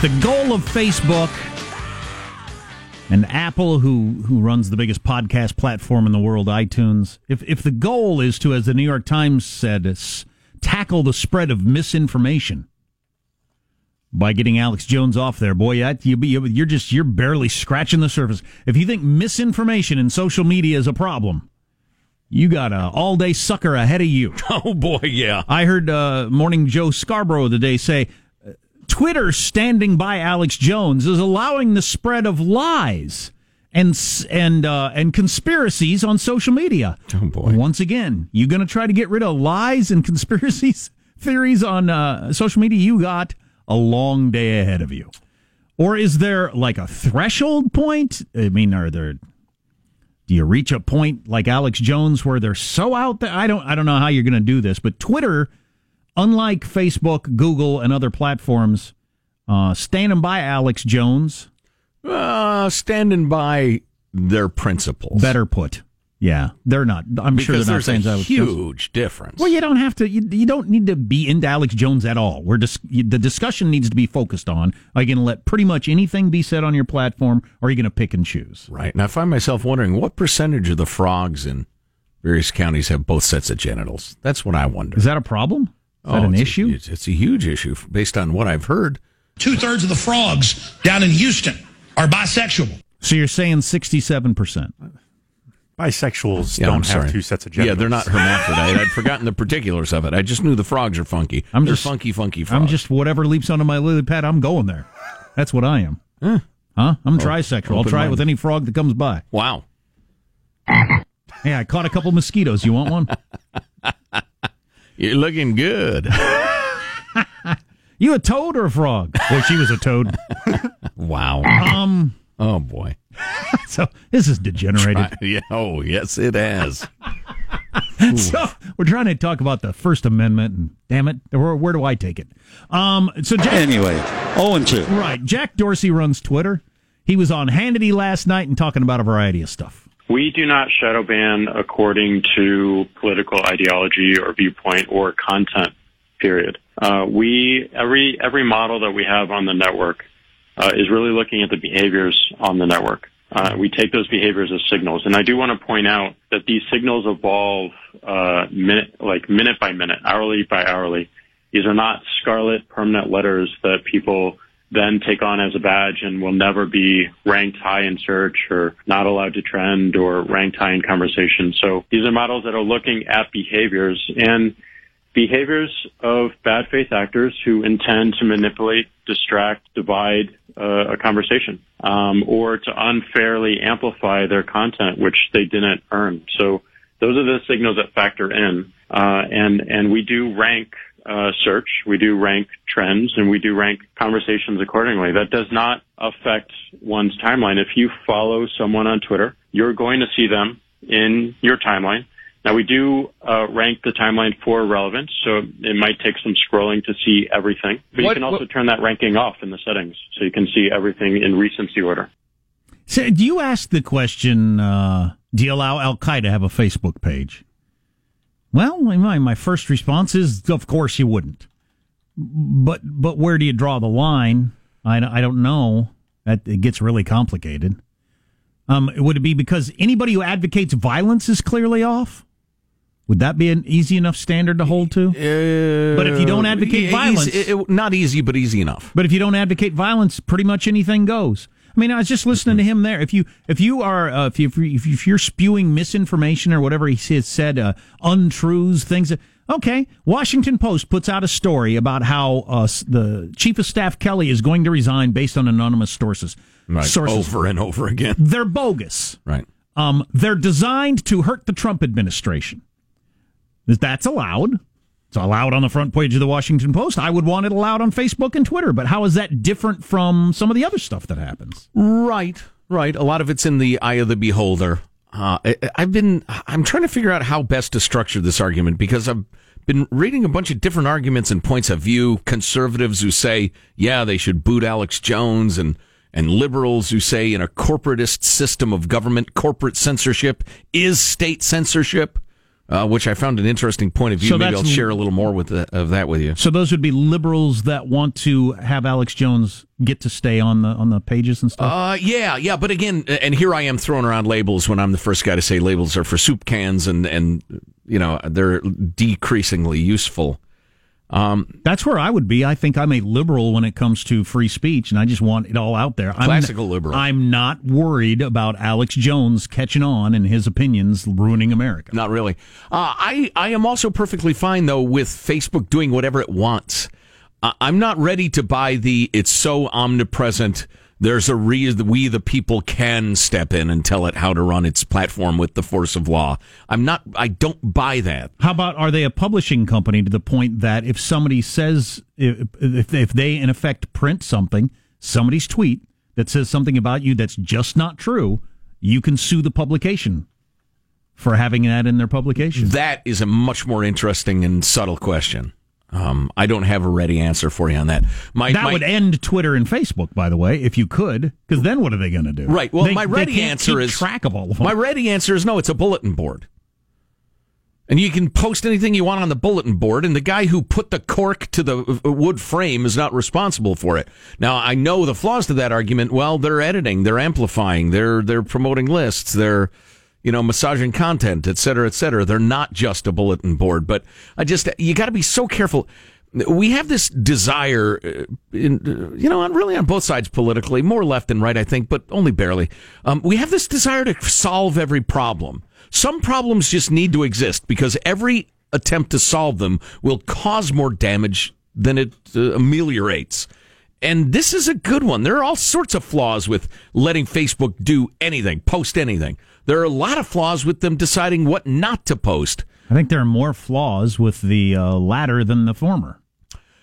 The goal of Facebook and Apple, who who runs the biggest podcast platform in the world, iTunes, if if the goal is to, as the New York Times said, tackle the spread of misinformation by getting Alex Jones off there, boy, that, you, you, you're just you're barely scratching the surface. If you think misinformation in social media is a problem, you got a all day sucker ahead of you. Oh boy, yeah. I heard uh, Morning Joe Scarborough today say uh, Twitter standing by Alex Jones is allowing the spread of lies and and uh, and conspiracies on social media. Oh, boy. Once again, you going to try to get rid of lies and conspiracies theories on uh, social media? You got a long day ahead of you. Or is there like a threshold point? I mean, are there do you reach a point like Alex Jones where they're so out there? I don't I don't know how you're going to do this, but Twitter, unlike Facebook, Google, and other platforms, uh, standing by Alex Jones. Uh, standing by their principles. Better put, yeah, they're not. I'm because sure they're not there's saying Jones. huge difference. Well, you don't have to. You, you don't need to be into Alex Jones at all. We're you, the discussion needs to be focused on: Are you going to let pretty much anything be said on your platform, or are you going to pick and choose? Right. And I find myself wondering what percentage of the frogs in various counties have both sets of genitals. That's what I wonder. Is that a problem? Is that oh, an it's a- issue? it's, it's a huge issue based on what I've heard. Two thirds of the frogs down in Houston are bisexual. so you're saying sixty-seven percent? Bisexuals Yeah, don't I'm have sorry. two sets of genitals. Yeah, they're not hermaphrodite. I'd forgotten the particulars of it. I just knew the frogs are funky. I'm They're just- funky, funky frogs. I'm just whatever leaps onto my lily pad. I'm going there. That's what I am. Huh? I'm trisexual. I'll try it with any frog that comes by. wow. Hey, I caught a couple mosquitoes. You want one? You're looking good. You a toad or a frog? Well, she was a toad. wow. Um. Oh boy. So this is degenerated. Yeah, oh yes, it has. So we're trying to talk about the First Amendment, and damn it, where, where do I take it? Um. So Jack, Anyway, 0 and 2. right? Jack Dorsey runs Twitter. He was on Hannity last night and talking about a variety of stuff. We do not shadow ban according to political ideology or viewpoint or content. Period. Uh, we every every model that we have on the network uh, is really looking at the behaviors on the network. Uh, we take those behaviors as signals, and I do want to point out that these signals evolve uh, minute like minute by minute, hourly by hourly. These are not scarlet permanent letters that people then take on as a badge and will never be ranked high in search or not allowed to trend or ranked high in conversation. So these are models that are looking at behaviors and behaviors of bad faith actors who intend to manipulate, distract, divide uh, a conversation, um, or to unfairly amplify their content, which they didn't earn. So those are the signals that factor in, and and we do rank uh, search, we do rank trends, and we do rank conversations accordingly. That does not affect one's timeline. If you follow someone on Twitter, you're going to see them in your timeline. Now we do uh, rank the timeline for relevance, so it might take some scrolling to see everything. But you can also what- turn that ranking off in the settings, so you can see everything in recency order. So, do you ask the question? Uh, do you allow Al Qaeda to have a Facebook page? Well, my my first response is, of course you wouldn't. But but where do you draw the line? I, don't- I don't know. That it gets really complicated. Um, would it be because anybody who advocates violence is clearly off? Would that be an easy enough standard to hold to? But if you don't advocate Uh, violence- easy- it- not easy, but easy enough. But if you don't advocate violence, pretty much anything goes. I mean, I was just listening to him there. If you if you are uh, if you if, you, if you're spewing misinformation or whatever he has said, uh, untruths, things. That, okay, Washington Post puts out a story about how uh, the chief of staff Kelly is going to resign based on anonymous sources. Right. Sources. Over and over again. They're bogus. Right. Um, they're designed to hurt the Trump administration. That's allowed. It's allowed on the front page of the Washington Post. I would want it allowed on Facebook and Twitter. But how is that different from some of the other stuff that happens? Right, right. A lot of it's in the eye of the beholder. Uh, I, I've been, I'm trying to figure out how best to structure this argument because I've been reading a bunch of different arguments and points of view. Conservatives who say, yeah, they should boot Alex Jones and, and liberals who say in a corporatist system of government, corporate censorship is state censorship. Uh, which I found an interesting point of view. So Maybe I'll share a little more with the, of that with you. So those would be liberals that want to have Alex Jones get to stay on the on the pages and stuff. Uh, yeah, yeah, but again, and here I am throwing around labels when I'm the first guy to say labels are for soup cans and and you know they're decreasingly useful. Um, That's where I would be. I think I'm a liberal when it comes to free speech, and I just want it all out there. Classical I'm, liberal. I'm not worried about Alex Jones catching on and his opinions ruining America. Not really. Uh, I I am also perfectly fine though with Facebook doing whatever it wants. Uh, I'm not ready to buy the it's so omnipresent there's a reason we the people can step in and tell it how to run its platform with the force of law. I'm not. I don't buy that. How about are they a publishing company to the point that if somebody says if if, if they in effect print something, somebody's tweet that says something about you that's just not true, you can sue the publication for having that in their publication. That is a much more interesting and subtle question. Um, I don't have a ready answer for you on that. My, that my, would end Twitter and Facebook, by the way, if you could, because then what are they going to do? Right. Well, they, my ready answer is track of all of them. My ready answer is no. It's a bulletin board, and you can post anything you want on the bulletin board. And the guy who put the cork to the uh, wood frame is not responsible for it. Now, I know the flaws to that argument. Well, they're editing, they're amplifying, they're they're promoting lists, they're you know, massaging content, et cetera, et cetera. They're not just a bulletin board, but I just, you got to be so careful. We have this desire, uh, in, uh, you know, really on both sides politically, more left than right, I think, but only barely. Um, we have this desire to solve every problem. Some problems just need to exist because every attempt to solve them will cause more damage than it uh, ameliorates. And this is a good one. There are all sorts of flaws with letting Facebook do anything, post anything. There are a lot of flaws with them deciding what not to post. I think there are more flaws with the uh, latter than the former.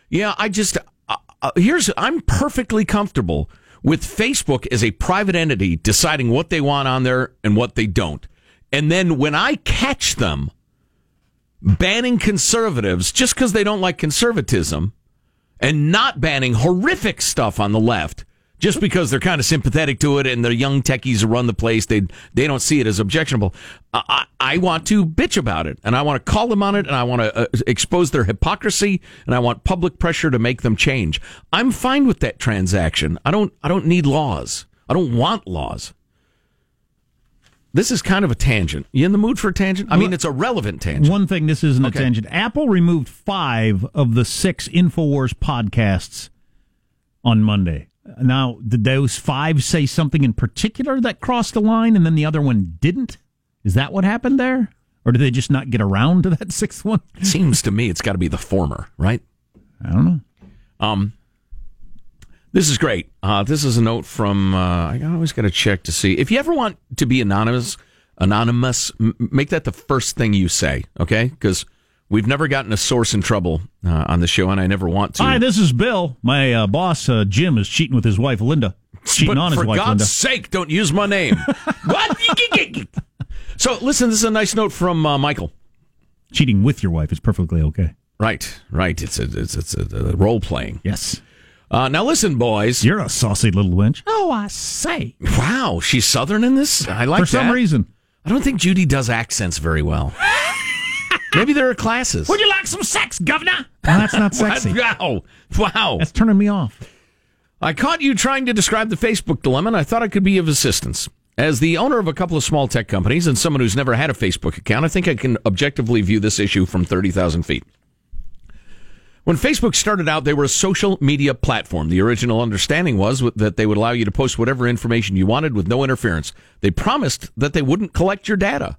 Yeah, I just uh, uh, here's I'm perfectly comfortable with Facebook as a private entity deciding what they want on there and what they don't. And then when I catch them banning conservatives just because they don't like conservatism and not banning horrific stuff on the left, just because they're kind of sympathetic to it and they're young techies run the place, they they don't see it as objectionable. I, I want to bitch about it and I want to call them on it and I want to uh, expose their hypocrisy and I want public pressure to make them change. I'm fine with that transaction. I don't I don't need laws. I don't want laws. This is kind of a tangent. You in the mood for a tangent? I mean, it's a relevant tangent. One thing, this isn't okay. a tangent. Apple removed five of the six Infowars podcasts on Monday. Now, did those five say something in particular that crossed the line and then the other one didn't? Is that what happened there? Or did they just not get around to that sixth one? Seems to me it's got to be the former, right? I don't know. Um, this is great. Uh, this is a note from. Uh, I always got to check to see if you ever want to be anonymous. Anonymous, m- make that the first thing you say, okay? Because We've never gotten a source in trouble uh, on the show, and I never want to. Hi, this is Bill. My uh, boss, uh, Jim, is cheating with his wife, Linda. Cheating but on his wife. for wife, God's Linda. sake, don't use my name. what? so, listen, this is a nice note from uh, Michael. Cheating with your wife is perfectly okay. Right, right. It's a, it's, it's a, a role playing. Yes. Uh, now listen, boys. You're a saucy little wench. Oh, I say. Wow, she's southern in this. I like that. for some that. reason. I don't think Judy does accents very well. Maybe there are classes. Would you like some sex, governor? Well, that's not sexy. wow. Wow. That's turning me off. I caught you trying to describe the Facebook dilemma, and I thought I could be of assistance. As the owner of a couple of small tech companies and someone who's never had a Facebook account, I think I can objectively view this issue from 30,000 feet. When Facebook started out, they were a social media platform. The original understanding was that they would allow you to post whatever information you wanted with no interference. They promised that they wouldn't collect your data.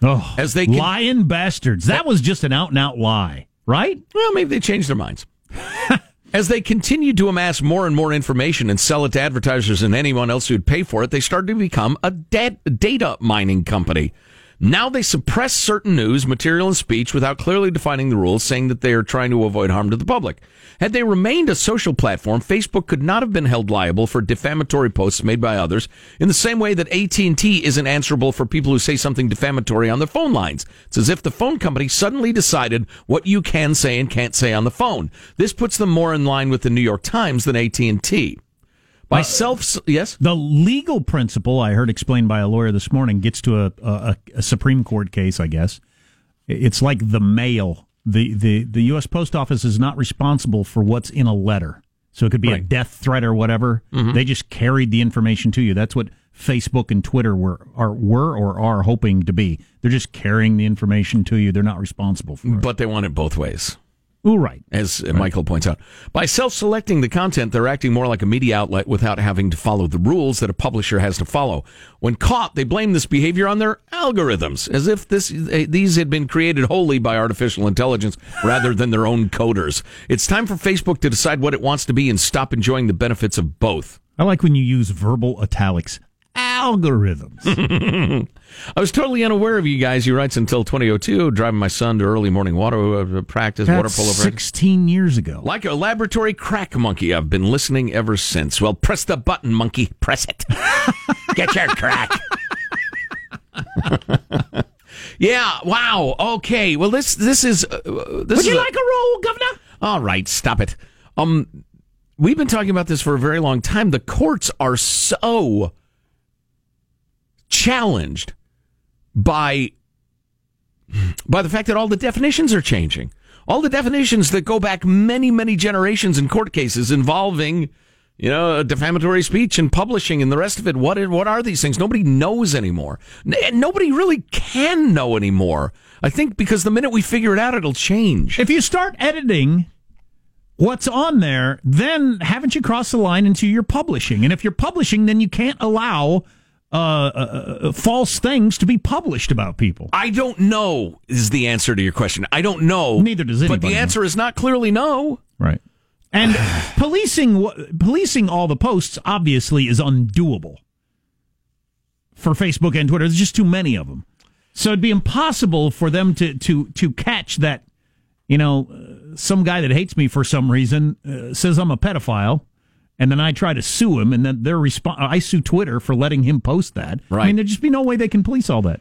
Oh, as they con- lying bastards! That was just an out and out lie, right? Well, maybe they changed their minds. As they continued to amass more and more information and sell it to advertisers and anyone else who'd pay for it, they started to become a data mining company. Now they suppress certain news, material, and speech without clearly defining the rules, saying that they are trying to avoid harm to the public. Had they remained a social platform, Facebook could not have been held liable for defamatory posts made by others in the same way that AT&T isn't answerable for people who say something defamatory on their phone lines. It's as if the phone company suddenly decided what you can say and can't say on the phone. This puts them more in line with the New York Times than AT&T. By uh, self, yes. The legal principle I heard explained by a lawyer this morning gets to a, a, a Supreme Court case, I guess. It's like the mail. The, the, the U.S. Post Office is not responsible for what's in a letter. So it could be a death threat or whatever. They just carried the information to you. That's what Facebook and Twitter were are were or are hoping to be. They're just carrying the information to you. They're not responsible for it. But they want it both ways. Right. as Michael points out. By self selecting the content, they're acting more like a media outlet without having to follow the rules that a publisher has to follow. When caught, they blame this behavior on their algorithms, as if this, eh, these had been created wholly by artificial intelligence rather than their own coders. It's time for Facebook to decide what it wants to be and stop enjoying the benefits of both. I like when you use verbal italics. Algorithms. I was totally unaware of you guys. He writes until 2002, driving my son to early morning water uh, practice, water That's polo practice. 16 years ago. Like a laboratory crack monkey, I've been listening ever since. Well, press the button, monkey. Press it. Get your crack. yeah. Wow. Okay. Well, this this is uh, this Would is you a- like a roll, Governor? all right, stop it. Um, we've been talking about this for a very long time. The courts are so challenged by by the fact that all the definitions are changing. All the definitions that go back many, many generations in court cases involving, you know, defamatory speech and publishing and the rest of it. What what are these things? Nobody knows anymore. Nobody really can know anymore. I think because the minute we figure it out, it'll change. If you start editing what's on there, then haven't you crossed the line into your publishing? And if you're publishing, then you can't allow uh, uh, uh, false things to be published about people. I don't know is the answer to your question. I don't know. Neither does anyone But anybody the answer is not clearly no. Right. And policing policing all the posts obviously is undoable for Facebook and Twitter. There's just too many of them. So it'd be impossible for them to to to catch that. You know, uh, some guy that hates me for some reason uh, says I'm a pedophile, and then I try to sue him, and then their response I sue Twitter for letting him post that. I Right. mean, there'd just be no way they can police all that.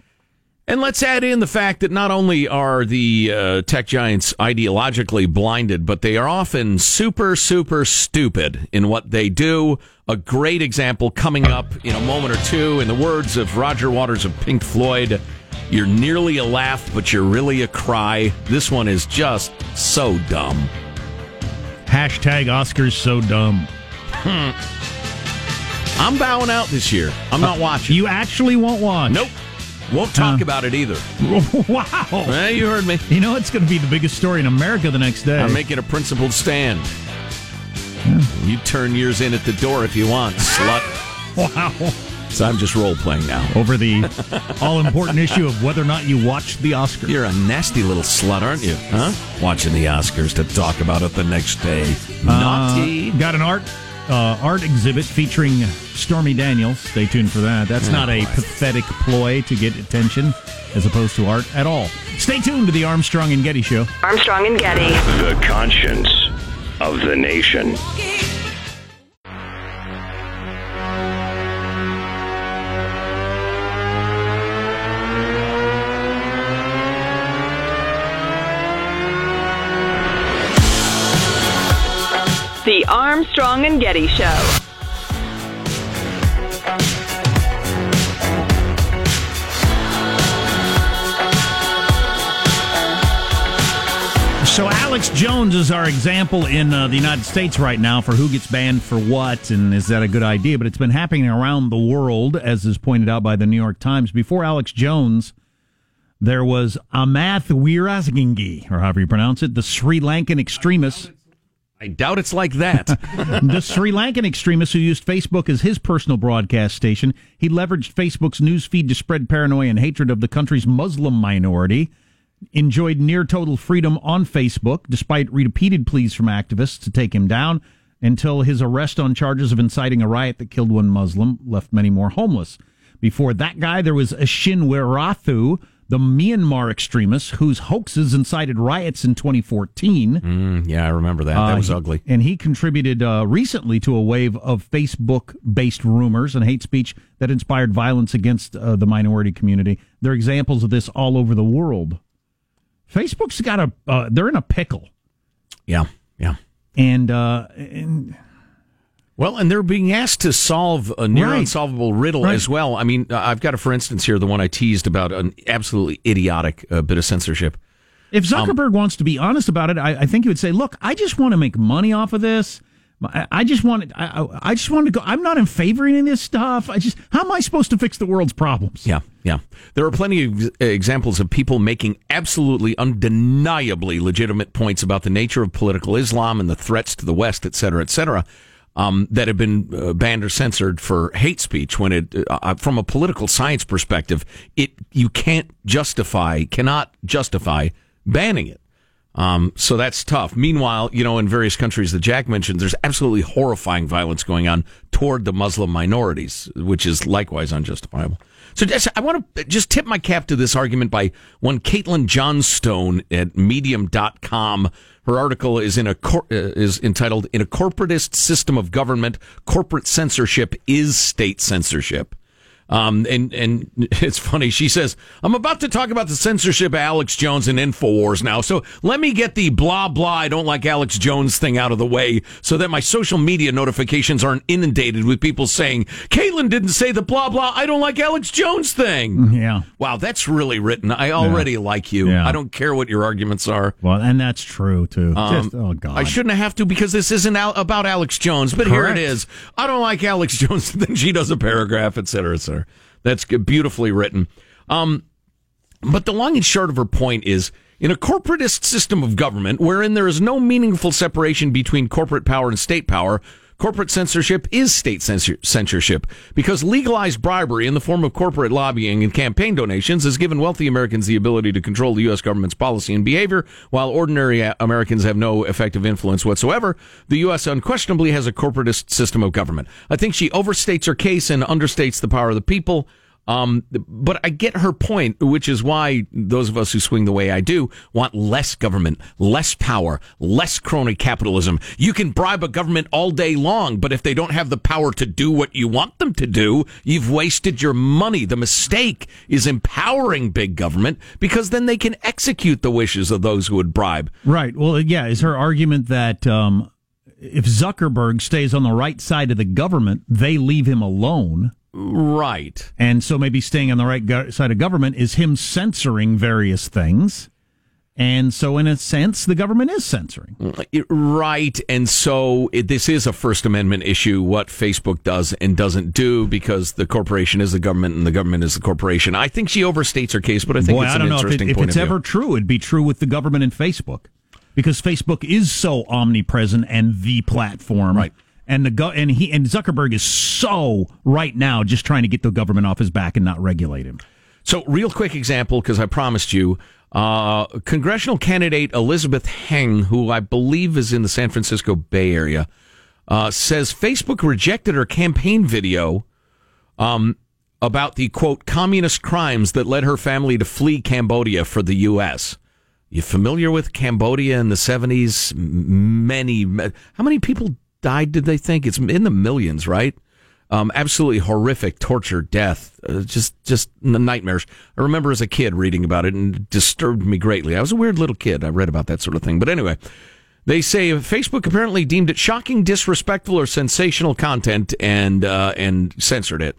And let's add in the fact that not only are the uh, tech giants ideologically blinded, but they are often super, super stupid in what they do. A great example coming up in a moment or two, in the words of Roger Waters of Pink Floyd You're nearly a laugh, but you're really a cry. This one is just so dumb. Hashtag Oscars so dumb. I'm bowing out this year. I'm not watching. You actually won't watch. Nope. Won't talk Uh. about it either. wow. Eh, you heard me. You know it's going to be the biggest story in America the next day. I'm making a principled stand. You turn yours in at the door if you want, slut. wow. So I'm just role playing now. Over the all important issue of whether or not you watched the Oscars. You're a nasty little slut, aren't you? Huh? Watching the Oscars to talk about it the next day. Naughty. Uh, got an art uh, art exhibit featuring Stormy Daniels. Stay tuned for that. That's not a pathetic ploy to get attention as opposed to art at all. Stay tuned to the Armstrong and Getty Show. Armstrong and Getty. The conscience of the nation. The Armstrong and Getty Show. So Alex Jones is our example in uh, the United States right now for who gets banned for what, and is that a good idea? But it's been happening around the world, as is pointed out by the New York Times. Before Alex Jones, there was Amith Weerasinghe, or however you pronounce it, the Sri Lankan extremist. I doubt it's like that. the Sri Lankan extremist who used Facebook as his personal broadcast station. He leveraged Facebook's news feed to spread paranoia and hatred of the country's Muslim minority. Enjoyed near total freedom on Facebook, despite repeated pleas from activists to take him down, until his arrest on charges of inciting a riot that killed one Muslim, left many more homeless. Before that guy, there was Ashin Wirathu, the Myanmar extremists whose hoaxes incited riots in 2014. Mm, yeah, I remember that. That Uh, was he- ugly. And he contributed uh, recently to a wave of Facebook based rumors and hate speech that inspired violence against uh, the minority community. There are examples of this all over the world. Facebook's got a, uh, they're in a pickle. Yeah, yeah. And, uh, and Well, and they're being asked to solve a near Right. unsolvable riddle Right. as well. I mean, uh, I've got a for instance here, the one I teased about an absolutely idiotic uh, bit of censorship. If Um, Zuckerberg wants to be honest about it, I, I think he would say, "Look, I just want to make money off of this. I, I just want, I, I- I just want to go. I'm not in favor of any of this stuff. I just, how am I supposed to fix the world's problems? Yeah, yeah. There are plenty of examples of people making absolutely undeniably legitimate points about the nature of political Islam and the threats to the West, et cetera, et cetera, um, that have been uh, banned or censored for hate speech. When it, uh, from a political science perspective, it you can't justify, cannot justify banning it. Um, so that's tough. Meanwhile, you know, in various countries that Jack mentioned, there's absolutely horrifying violence going on toward the Muslim minorities, which is likewise unjustifiable. So just, I want to just tip my cap to this argument by one Caitlin Johnstone at medium.com. Her article is in a cor- uh, is entitled "In a Corporatist System of Government, Corporate Censorship is State Censorship." Um, and, and it's funny. She says, I'm about to talk about the censorship of Alex Jones and InfoWars now. So let me get the blah, blah, I don't like Alex Jones thing out of the way so that my social media notifications aren't inundated with people saying, Caitlin didn't say the blah, blah, I don't like Alex Jones thing. Yeah. Wow, that's really written. I already like you. Yeah. I don't care what your arguments are. Well, and that's true too. just, oh God. Um, I shouldn't have to because this isn't al- about Alex Jones, but here it is. I don't like Alex Jones. then she does a paragraph, et cetera, et cetera. That's beautifully written. Um, but the long and short of her point is in a corporatist system of government wherein there is no meaningful separation between corporate power and state power, corporate censorship is state censor- censorship because legalized bribery in the form of corporate lobbying and campaign donations has given wealthy Americans the ability to control the U.S. government's policy and behavior, while ordinary Americans have no effective influence whatsoever. The U.S. unquestionably has a corporatist system of government. I think she overstates her case and understates the power of the people. Um, but I get her point, which is why those of us who swing the way I do want less government, less power, less crony capitalism. You can bribe a government all day long, but if they don't have the power to do what you want them to do, you've wasted your money. The mistake is empowering big government because then they can execute the wishes of those who would bribe. Right. Well, yeah. Is her argument that um, if Zuckerberg stays on the right side of the government, they leave him alone, Right. and so maybe staying on the right go- side of government is him censoring various things, and so in a sense, the government is censoring. Mm, right. And so it, this is a First Amendment issue, what Facebook does and doesn't do, because the corporation is the government and the government is the corporation. I think she overstates her case, but I think Boy, it's I an don't know if, it, if point it's ever true. It'd be true with the government and Facebook, because Facebook is so omnipresent and the platform. Right. And the go- and he and Zuckerberg is so right now just trying to get the government off his back and not regulate him. So, real quick example, because I promised you, uh, congressional candidate Elizabeth Heng, who I believe is in the San Francisco Bay Area, uh, says Facebook rejected her campaign video um, about the quote communist crimes that led her family to flee Cambodia for the U.S. You familiar with Cambodia in the seventies? Many, how many people died? Did they think it's in the millions? Right? Um, absolutely horrific torture, death, uh, just just nightmares. I remember as a kid reading about it and it disturbed me greatly. I was a weird little kid. I read about that sort of thing. But anyway, they say Facebook apparently deemed it shocking, disrespectful, or sensational content and uh, and censored it.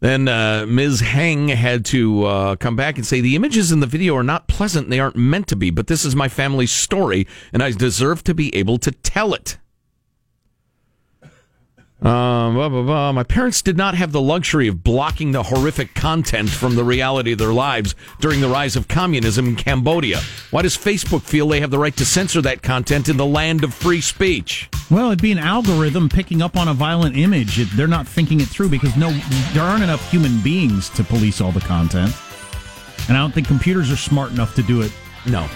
Then uh, Ms. Heng had to uh, come back and say the images in the video are not pleasant. They aren't meant to be. But this is my family's story, and I deserve to be able to tell it. Um, blah, blah, blah. My parents did not have the luxury of blocking the horrific content from the reality of their lives during the rise of communism in Cambodia. Why does Facebook feel they have the right to censor that content in the land of free speech? Well, it'd be an algorithm picking up on a violent image. It, they're not thinking it through because no, there aren't enough human beings to police all the content, and I don't think computers are smart enough to do it. No,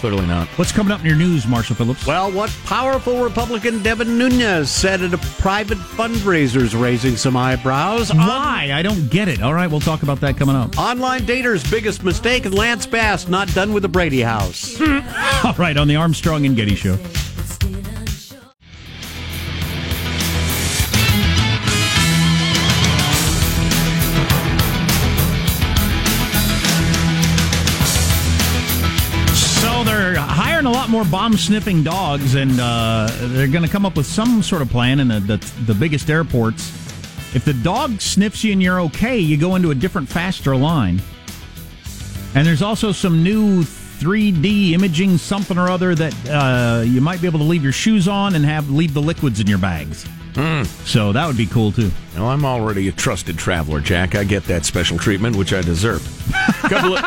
clearly not. What's coming up in your news, Marshall Phillips? Well, what powerful Republican Devin Nunes said at a private fundraiser is raising some eyebrows. why? I don't get it. All right, we'll talk about that coming up. Online dater's biggest mistake, and Lance Bass not done with the Brady House. All right, on the Armstrong and Getty Show. Hiring hiring a lot more bomb sniffing dogs, and uh, they're going to come up with some sort of plan in the, the the biggest airports. If the dog sniffs you and you're okay, you go into a different, faster line. And there's also some new 3D imaging something or other that uh, you might be able to leave your shoes on and have leave the liquids in your bags. So that would be cool too. Well, I'm already a trusted traveler, Jack. I get that special treatment, which I deserve. couple of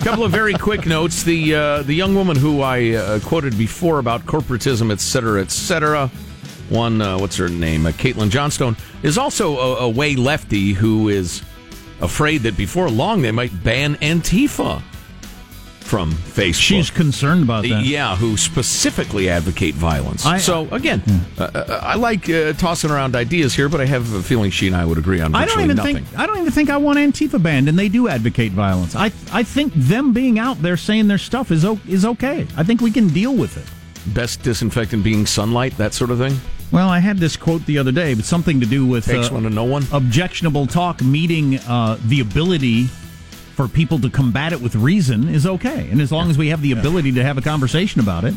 couple of very quick notes. The uh, the young woman who I uh, quoted before about corporatism, et cetera, et cetera. One, uh, what's her name? Uh, Caitlin Johnstone is also a, a way lefty who is afraid that before long they might ban Antifa from Facebook. She's concerned about that. Yeah, who specifically advocate violence. I- so again, uh, uh, I like uh, tossing around ideas here, but I have a feeling she and I would agree on I don't even nothing. think I don't even think I want Antifa banned, and they do advocate violence. I I think them being out there saying their stuff is o- is okay. I think we can deal with it. Best disinfectant being sunlight, that sort of thing. Well, I had this quote the other day, but something to do with Takes uh, one to know one. objectionable talk meeting uh, the ability for people to combat it with reason is okay, and as long as we have the ability to have a conversation about it,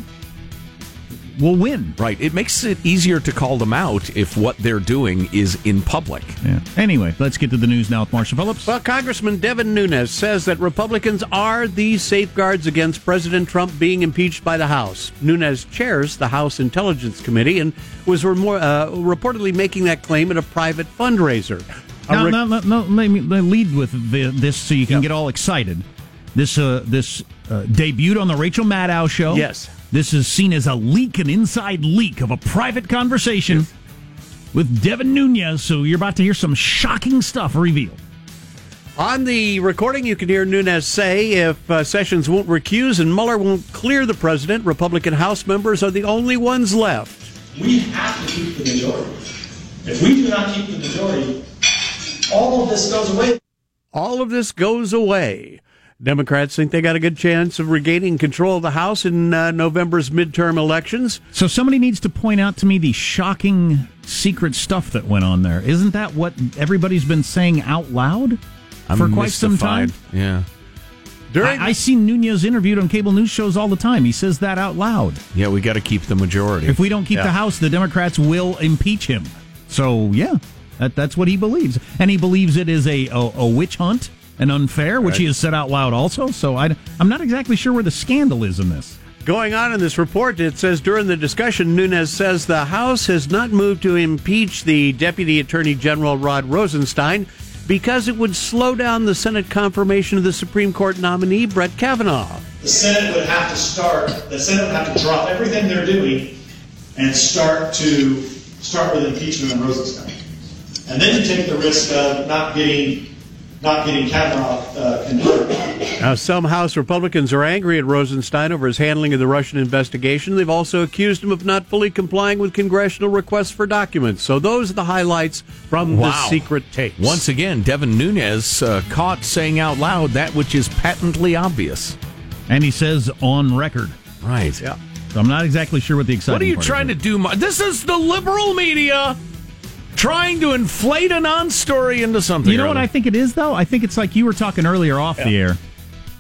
we'll win. Right. It makes it easier to call them out if what they're doing is in public. Yeah. Anyway, let's get to the news now with Marshall Phillips. Well, Congressman Devin Nunes says that Republicans are the safeguards against President Trump being impeached by the House. Nunes chairs the House Intelligence Committee and was remor- uh, reportedly making that claim at a private fundraiser. A Now, re- now, now, now, let me lead with the, this so you can get all excited. This uh, this uh, debuted on the Rachel Maddow show. Yes. This is seen as a leak, an inside leak of a private conversation with Devin Nunes. So you're about to hear some shocking stuff revealed. On the recording, you can hear Nunes say if uh, Sessions won't recuse and Mueller won't clear the president, Republican House members are the only ones left. We have to keep the majority. If we do not keep the majority, all of this goes away. All of this goes away. Democrats think they got a good chance of regaining control of the House in uh, November's midterm elections. So somebody needs to point out to me the shocking secret stuff that went on there. Isn't that what everybody's been saying out loud I'm for quite some time? Yeah. During I, I see Nunes interviewed on cable news shows all the time. He says that out loud. Yeah, we got to keep the majority. If we don't keep Yeah. the House, the Democrats will impeach him. So yeah, that, that's what he believes, and he believes it is a a, a witch hunt and unfair, which he has said out loud also. So I, I'm not exactly sure where the scandal is in this. Going on in this report, it says during the discussion, Nunes says the House has not moved to impeach the Deputy Attorney General Rod Rosenstein because it would slow down the Senate confirmation of the Supreme Court nominee Brett Kavanaugh. The Senate would have to start, the Senate would have to drop everything they're doing and start to, start with impeachment on Rosenstein. And then you take the risk of not getting, not getting Kavanaugh uh, confirmed. Now, some House Republicans are angry at Rosenstein over his handling of the Russian investigation. They've also accused him of not fully complying with congressional requests for documents. So, those are the highlights from Wow. the secret tapes. Once again, Devin Nunes uh, caught saying out loud that which is patently obvious. And he says on record. Right. Yeah. So I'm not exactly sure what the exciting. What are you trying to do? Ma- This is the liberal media trying to inflate a non-story into something. You know what. I think it is though? I think it's like you were talking earlier off the air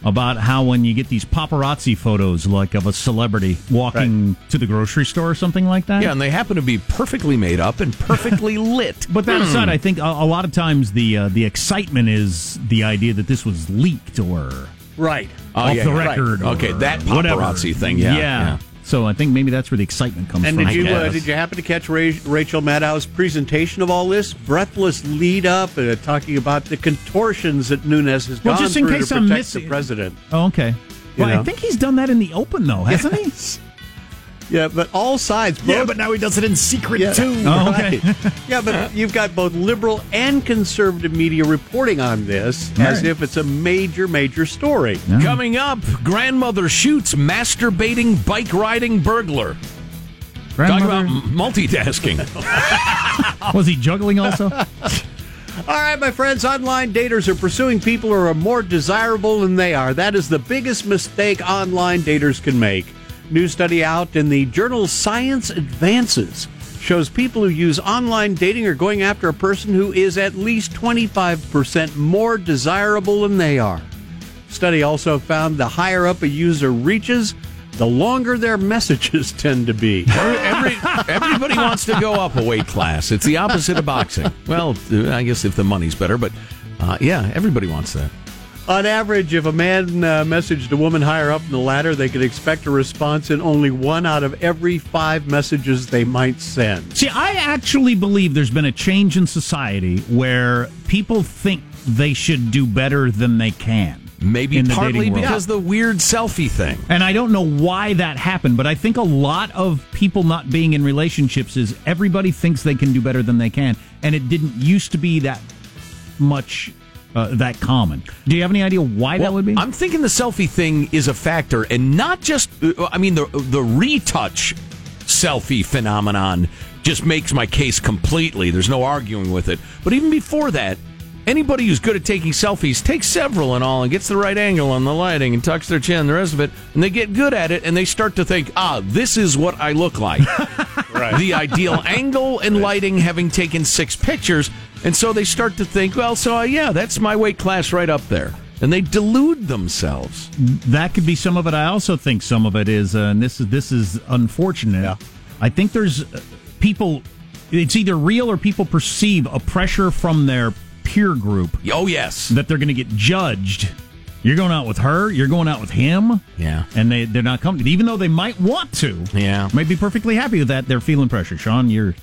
about how when you get these paparazzi photos like of a celebrity walking to the grocery store or something like that. Yeah, and they happen to be perfectly made up and perfectly lit. But that aside, I think a, a lot of times the uh, the excitement is the idea that this was leaked or Right. Oh, off yeah, the record. Right. or Okay, that whatever. paparazzi thing, yeah, yeah. yeah. So I think maybe that's where the excitement comes And from. did you uh, did you happen to catch Ra- Rachel Maddow's presentation of all this breathless lead up, uh, talking about the contortions that Nunes has Well, gone just in through case to I'm protect missing- the president? Oh, okay. Well, know? I think he's done that in the open though, hasn't he? Yeah, but all sides. Both, yeah, but now he does it in secret Yeah. too. Oh, okay. Right. yeah, but you've got both liberal and conservative media reporting on this as Right. if it's a major, major story. Coming up, grandmother shoots masturbating bike riding burglar. Talk about multitasking. was he juggling also? All right, my friends, online daters are pursuing people who are more desirable than they are. That is the biggest mistake online daters can make. New study out in the journal Science Advances shows people who use online dating are going after a person who is at least 25% more desirable than they are. Study also found the higher up a user reaches, the longer their messages tend to be. Every, everybody wants to go up a weight class. It's the opposite of boxing. Well, I guess if the money's better, but uh, yeah, everybody wants that. On average, if a man uh, messaged a woman higher up in the ladder, they could expect a response in only one out of every five messages they might send. See, I actually believe there's been a change in society where people think they should do better than they can. Maybe in the partly world. because the weird selfie thing. And I don't know why that happened, but I think a lot of people not being in relationships is everybody thinks they can do better than they can, and it didn't used to be that much uh, that common. Do you have any idea why that would be? I'm thinking the selfie thing is a factor, and not just. uh, I mean, the the retouch selfie phenomenon just makes my case completely. There's no arguing with it. But even before that, anybody who's good at taking selfies takes several and all, and gets the right angle on the lighting, and tucks their chin, and the rest of it, and they get good at it, and they start to think, ah, this is what I look like. right. The ideal angle and lighting, having taken six pictures, and so they start to think, well, so uh, yeah, that's my weight class right up there. And they delude themselves. that could be some of it. I also think some of it is, uh, and this is this is unfortunate. I think there's uh, people. It's either real or people perceive a pressure from their peer group Oh, yes. that they're going to get judged. You're going out with her. You're going out with him. Yeah. and they they're not coming, even though they might want to. Yeah. might be perfectly happy with that. They're feeling pressure. Sean, you're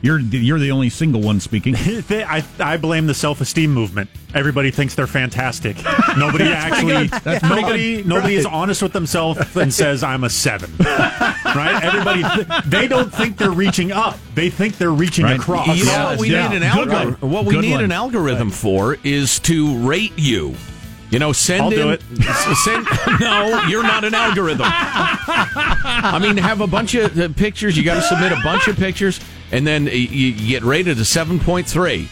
you're you're the only single one speaking. They- I, I blame the self esteem movement. Everybody thinks they're fantastic. Nobody actually, good. That's pretty nobody, nobody is honest with themselves and says I'm a seven. right? Everybody, they don't think they're reaching up. They think they're reaching Right. across. You know Yeah, what we yeah. need an Good algorithm. What we Good need one. an algorithm for is to rate you. You know, send I'll in. do it. Send, no, you're not an algorithm. I mean, have a bunch of uh, pictures. You got to submit a bunch of pictures, and then uh, you you get rated a seven point three,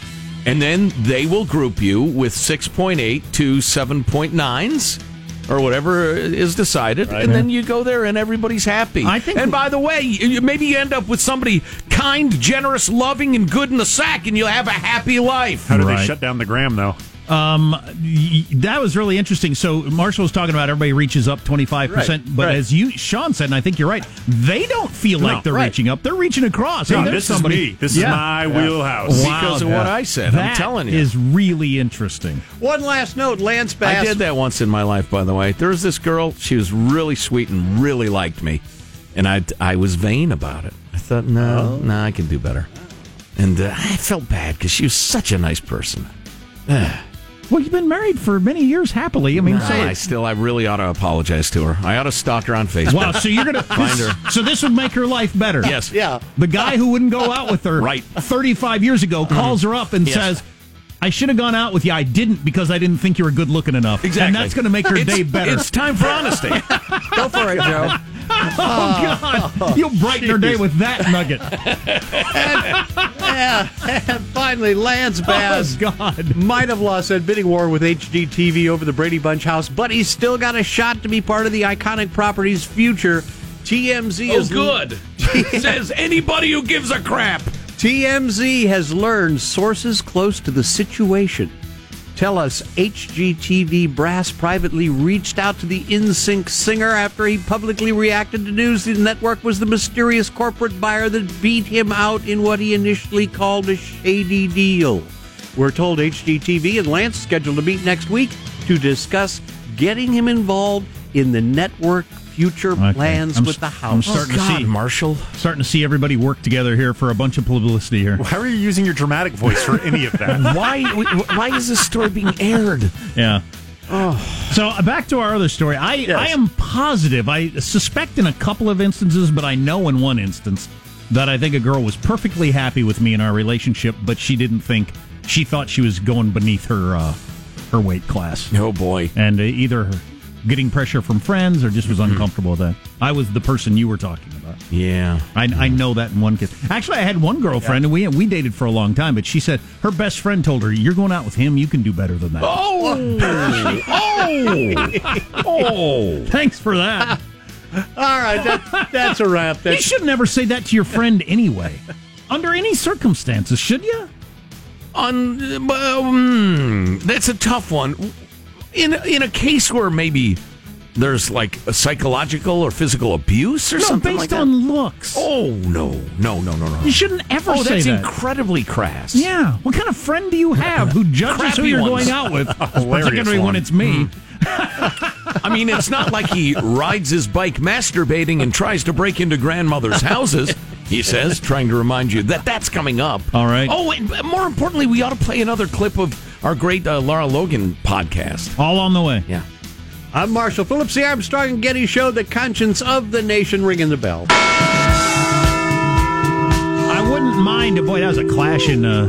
and then they will group you with six point eight to seven point nines. Or whatever is decided, and then you go there, and everybody's happy. I think- and by the way, maybe you end up with somebody kind, generous, loving, and good in the sack, and you'll have a happy life. How do Right. they shut down the gram, though? Y- that was really interesting. So Marshall was talking about everybody reaches up twenty five percent, but right. as you Sean said, and I think you're right, they don't feel No, like they're right. reaching up; they're reaching across. No, Hey, this somebody- is me. This Yeah. is my wheelhouse. Wow, Because of what I said, I'm telling you. is really interesting. One last note Lance Bass. I did that once in my life, by the way. There was this girl. She was really sweet and really liked me, and I I was vain about it. I thought, no, no, I can do better. And uh, I felt bad because she was such a nice person. Well, you've been married for many years happily. I mean, No, say I still, I really ought to apologize to her. I ought to stalk her on Facebook. Wow, so you're gonna Find her. So this would make her life better. Yes. Yeah. The guy who wouldn't go out with her Right. 35 years ago mm-hmm. calls her up and Yes. says, I should have gone out with you. I didn't because I didn't think you were good looking enough. Exactly. And that's going to make her It's- day better. It's time for honesty. Go for it, Joe. oh, God. You'll brighten her day with that nugget. Yeah. And finally, Lance oh, Bass. Oh, God. Might have lost that bidding war with HGTV over the Brady Bunch house, but he's still got a shot to be part of the iconic property's future. TMZ oh, is good. Says anybody who gives a crap. TMZ has learned sources close to the situation tell us HGTV brass privately reached out to the NSYNC singer after he publicly reacted to news the network was the mysterious corporate buyer that beat him out in what he initially called a shady deal. We're told HGTV and Lance scheduled to meet next week to discuss getting him involved in the network future Okay. plans I'm with s- the I'm house. starting to see Marshall. starting to see everybody work together here for a bunch of publicity here. How are you using your dramatic voice for any of that? Why? Why is this story being aired? Yeah. Oh. So uh, back to our other story. I I am positive. I suspect in a couple of instances, but I know in one instance that I think a girl was perfectly happy with me in our relationship, but she didn't think she thought she was going beneath her uh, her weight class, Oh boy. and uh, either getting pressure from friends or just was uncomfortable with that. I was the person you were talking about. Yeah. I, I know that in one case. Actually, I had one girlfriend, and we we dated for a long time. But she said her best friend told her, "You're going out with him. You can do better than that." Oh. oh. Oh. Thanks for that. All right, that, that's a wrap. You should never say that to your friend anyway. Under any circumstances, should you? On, um, that's a tough one. In in a case where maybe there's like a psychological or physical abuse or No, something based like that? on looks. Oh no, no, no, no, no! You shouldn't ever oh, say that's that. incredibly crass. Yeah. What kind of friend do you have who judges who you're ones. going out with, particularly when one. it's me? Hmm. I mean, it's not like he rides his bike masturbating and tries to break into grandmother's houses. He says, trying to remind you that that's coming up. All right. Oh, and more importantly, we ought to play another clip of our great uh, Lara Logan podcast. All on the way. Yeah. I'm Marshall Phillips, the Armstrong and Getty Show, the conscience of the nation, ringing the bell. I wouldn't mind. Boy, that was a clash in uh,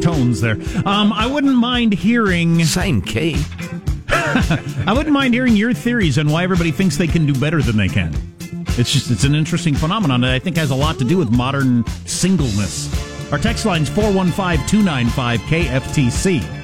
tones there. Um, I wouldn't mind hearing. Same key. I wouldn't mind hearing your theories on why everybody thinks they can do better than they can. It's just it's an interesting phenomenon that I think has a lot to do with modern singleness. Our text line's 415-295-KFTC.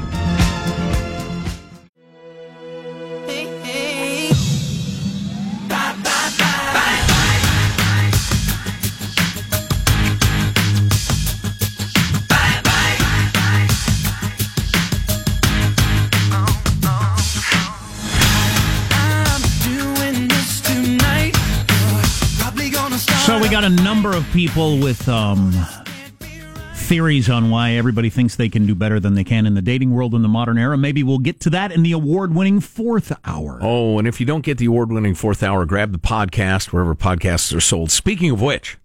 Of people with um, theories on why everybody thinks they can do better than they can in the dating world in the modern era. Maybe we'll get to that in the award-winning fourth hour. Oh, and if you don't get the award winning fourth hour, grab the podcast wherever podcasts are sold. Speaking of which,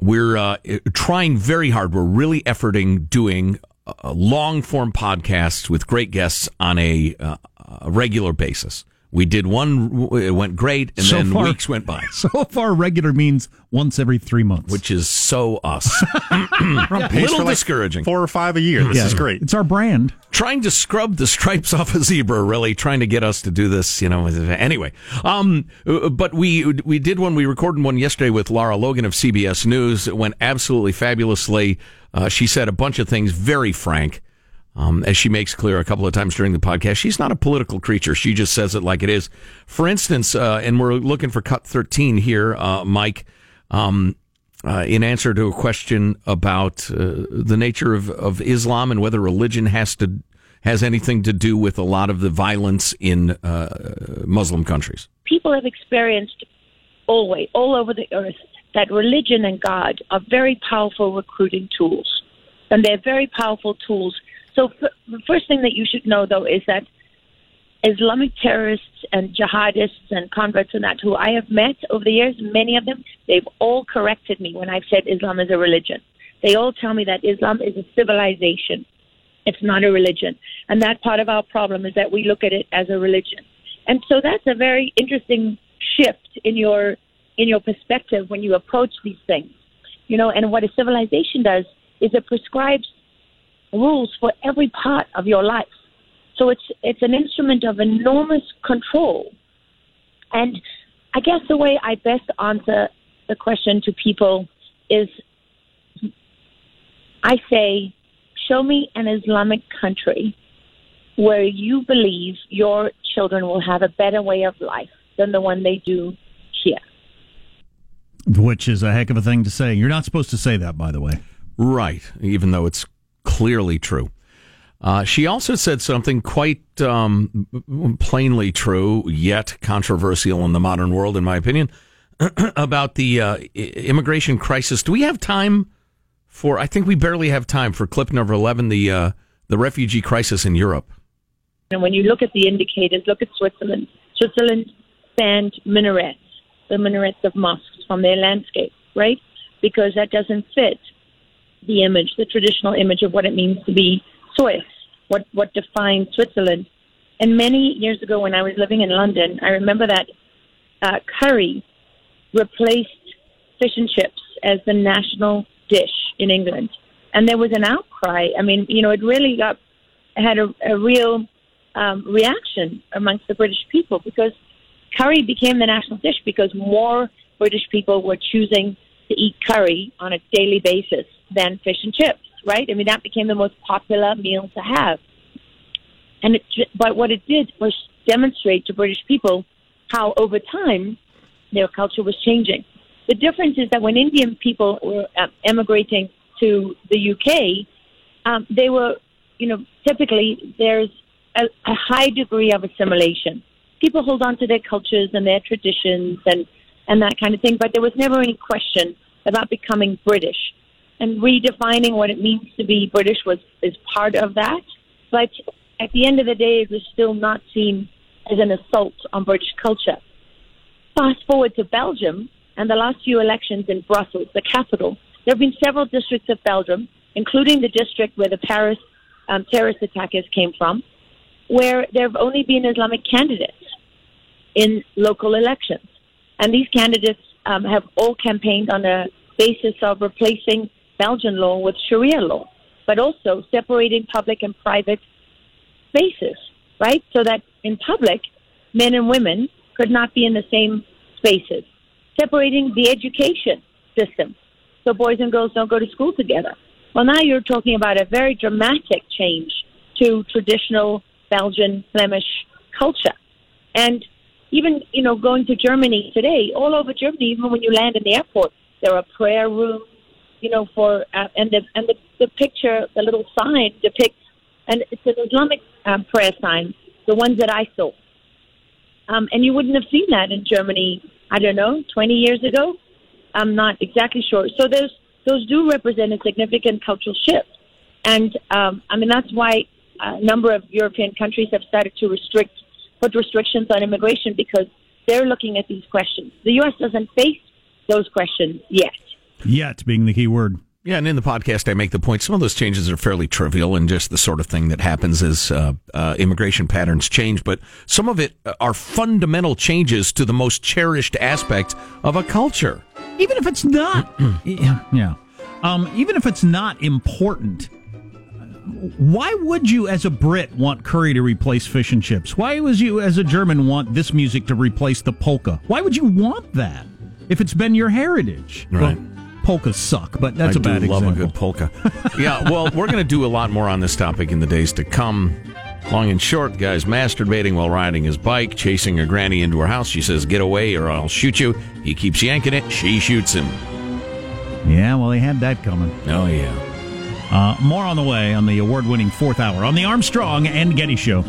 we're uh, trying very hard. We're really efforting doing uh, long form podcasts with great guests on a, uh, a regular basis. We did one, it went great, and So then far- weeks went by, So far, regular means once every three months. which is so us. We're on pace Little for like discouraging. Four or five a year. This Yeah. is great. It's our brand. trying to scrub the stripes off a zebra, really trying to get us to do this, you know. Anyway, um, uh, but we we did one. We recorded one yesterday with Lara Logan of CBS News. It went absolutely fabulously. Uh, she said a bunch of things very frank. Um, as she makes clear a couple of times during the podcast, she's not a political creature. She just says it like it is. For instance, uh, and we're looking for cut 13 here, uh, Mike, um, uh, in answer to a question about uh, the nature of, of Islam and whether religion has to has anything to do with a lot of the violence in uh, Muslim countries. people have experienced always, all over the earth, that religion and God are very powerful recruiting tools. And they're very powerful tools. So, f- the first thing that you should know, though, is that Islamic terrorists and jihadists and converts and that who I have met over the years, many of them, they've all corrected me when I've said Islam is a religion. They all tell me that Islam is a civilization. It's not a religion. And that part of our problem is that we look at it as a religion. And so that's a very interesting shift in your in your perspective when you approach these things. You know, and what a civilization does is it prescribes rules for every part of your life. So it's it's an instrument of enormous control. And I guess the way I best answer the question to people is I say, show me an Islamic country where you believe your children will have a better way of life than the one they do here. Which is a heck of a thing to say. You're not supposed to say that, by the way. Right, even though it's clearly true. Uh, she also said something quite um, plainly true, yet controversial in the modern world, in my opinion, about the uh, immigration crisis. Do we have time for? I think we barely have time for clip number eleven, the uh, the refugee crisis in Europe. And when you look at the indicators, look at Switzerland. Switzerland banned minarets, the minarets of mosques from their landscape, right? Because that doesn't fit the image, the traditional image of what it means to be Swiss, what, what defines Switzerland. And many years ago when I was living in London, I remember that uh, curry replaced fish and chips as the national dish in England. And there was an outcry. I mean, you know, it really got had a, a real um, reaction amongst the British people because curry became the national dish because more British people were choosing to eat curry on a daily basis than fish and chips, right? I mean, that became the most popular meal to have. And it, but what it did was demonstrate to British people how over time their culture was changing. The difference is that when Indian people were uh, emigrating to the UK, um, they were, you know, typically there's a, a high degree of assimilation. People hold on to their cultures and their traditions and, and that kind of thing, but there was never any question about becoming British. And redefining what it means to be British was is part of that. But at the end of the day, it was still not seen as an assault on British culture. Fast forward to Belgium and the last few elections in Brussels, the capital. There have been several districts of Belgium, including the district where the Paris um, terrorist attackers came from, where there have only been Islamic candidates in local elections. And these candidates um, have all campaigned on a basis of replacing Belgian law with Sharia law, but also separating public and private spaces, right? So that in public, men and women could not be in the same spaces. Separating the education system, so boys and girls don't go to school together. Well, now you're talking about a very dramatic change to traditional Belgian Flemish culture. And even, you know, going to Germany today, all over Germany, even when you land in the airport, there are prayer rooms, you know, for, uh, and the, and the, the picture, the little sign depicts, and it's an Islamic um, prayer sign, the ones that I saw. Um, and you wouldn't have seen that in Germany, I don't know, 20 years ago. I'm not exactly sure. So those, those do represent a significant cultural shift. And, um, I mean, that's why a number of European countries have started to restrict, put restrictions on immigration because they're looking at these questions. The U.S. doesn't face those questions yet. Yet being the key word. Yeah, and in the podcast, I make the point some of those changes are fairly trivial and just the sort of thing that happens as uh, uh, immigration patterns change. But some of it are fundamental changes to the most cherished aspect of a culture. Even if it's not, yeah, yeah. Um, even if it's not important, why would you, as a Brit, want curry to replace fish and chips? Why would you, as a German, want this music to replace the polka? Why would you want that if it's been your heritage? Right. Well, polkas suck, but that's I a bad do love example. a good polka. yeah, well, we're going to do a lot more on this topic in the days to come. Long and short, guys masturbating while riding his bike, chasing a granny into her house. She says, "Get away, or I'll shoot you." He keeps yanking it. She shoots him. Yeah, well, he had that coming. Oh yeah. Uh, more on the way on the award-winning fourth hour on the Armstrong and Getty Show.